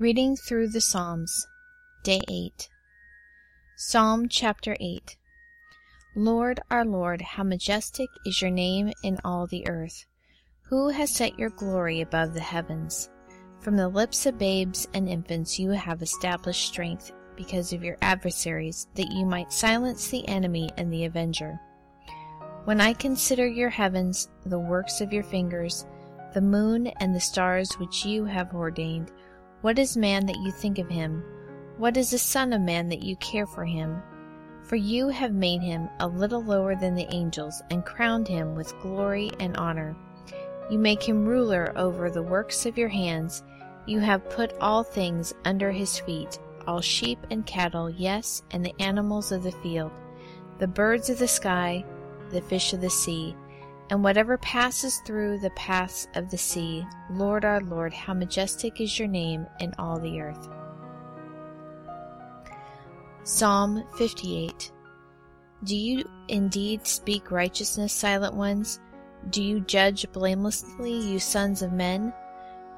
Reading through the Psalms, Day 8. Psalm chapter 8. Lord, our Lord, how majestic is your name in all the earth. Who has set your glory above the heavens? From the lips of babes and infants you have established strength because of your adversaries, that you might silence the enemy and the avenger. When I consider your heavens, the works of your fingers, the moon and the stars which you have ordained, what is man that you think of him? What is the Son of Man that you care for him? For you have made him a little lower than the angels, and crowned him with glory and honor. You make him ruler over the works of your hands. You have put all things under his feet, all sheep and cattle, yes, and the animals of the field, the birds of the sky, the fish of the sea, and whatever passes through the paths of the sea. Lord our Lord, how majestic is your name in all the earth. Psalm 58 Do you indeed speak righteousness, silent ones? Do you judge blamelessly, you sons of men?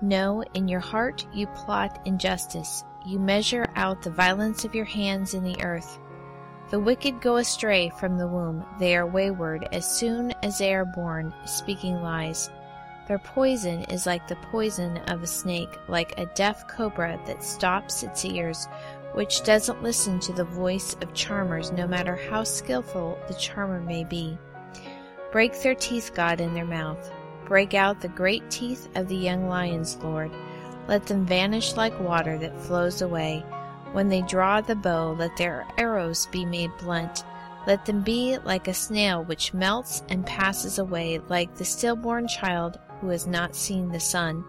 No, in your heart you plot injustice. You measure out the violence of your hands in the earth. The wicked go astray from the womb. They are wayward as soon as they are born, speaking lies. Their poison is like the poison of a snake, like a deaf cobra that stops its ears, which doesn't listen to the voice of charmers, no matter how skilful the charmer may be. Break their teeth, God, in their mouth. Break out the great teeth of the young lions, Lord. Let them vanish like water that flows away. When they draw the bow, let their arrows be made blunt. Let them be like a snail which melts and passes away, like the stillborn child who has not seen the sun.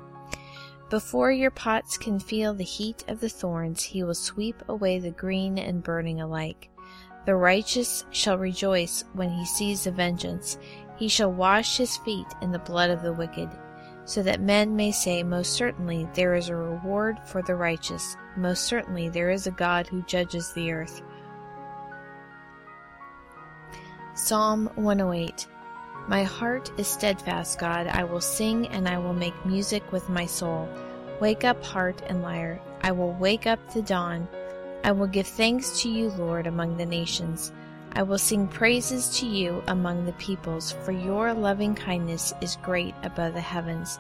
Before your pots can feel the heat of the thorns, he will sweep away the green and burning alike. The righteous shall rejoice when he sees the vengeance. He shall wash his feet in the blood of the wicked, so that men may say, Most certainly there is a reward for the righteous. Most certainly there is a God who judges the earth. Psalm 108 My heart is steadfast, God. I will sing and I will make music with my soul. Wake up, heart and lyre. I will wake up the dawn. I will give thanks to you, Lord, among the nations. I will sing praises to you among the peoples, for your loving kindness is great above the heavens.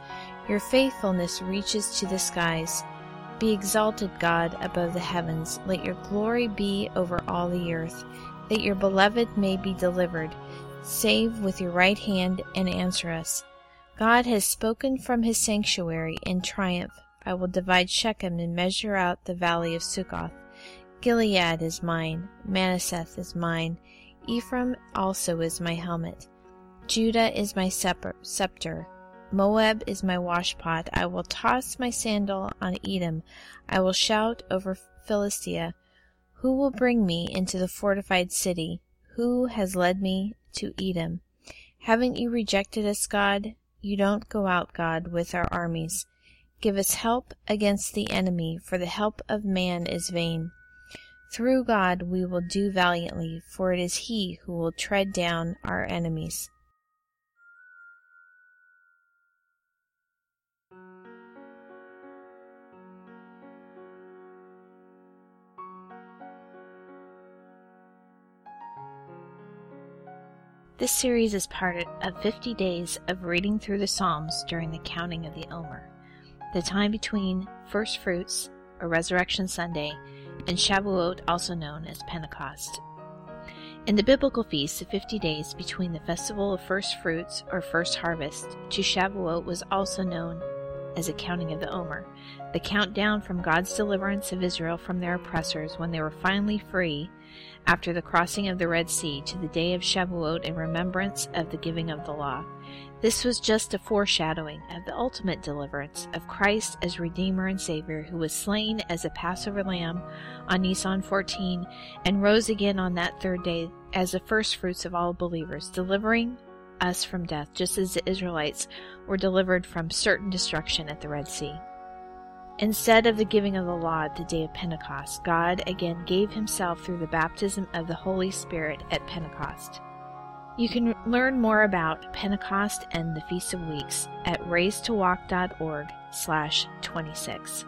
Your faithfulness reaches to the skies. Be exalted, God, above the heavens. Let your glory be over all the earth, that your beloved may be delivered. Save with your right hand and answer us. God has spoken from his sanctuary in triumph. I will divide Shechem and measure out the valley of Succoth. Gilead is mine, Manasseh is mine, Ephraim also is my helmet. Judah is my scepter, Moab is my washpot. I will toss my sandal on Edom. I will shout over Philistia. Who will bring me into the fortified city? Who has led me to Edom? Haven't you rejected us, God? You don't go out, God, with our armies. Give us help against the enemy, for the help of man is vain. Through God we will do valiantly, for it is He who will tread down our enemies. This series is part of 50 days of reading through the Psalms during the counting of the Omer, the time between First Fruits, or Resurrection Sunday, and Shavuot, also known as Pentecost. In the biblical feast, the 50 days between the festival of first fruits or first harvest to Shavuot was also known as a counting of the Omer, the countdown from God's deliverance of Israel from their oppressors when they were finally free after the crossing of the Red Sea to the day of Shavuot in remembrance of the giving of the law. This was just a foreshadowing of the ultimate deliverance of Christ as Redeemer and Savior, who was slain as a Passover lamb on Nisan 14 and rose again on that third day as the first fruits of all believers, delivering us from death, just as the Israelites were delivered from certain destruction at the Red Sea. Instead of the giving of the law at the day of Pentecost, God again gave himself through the baptism of the Holy Spirit at Pentecost. You can learn more about Pentecost and the Feast of Weeks at raisetowalk.org slash 26.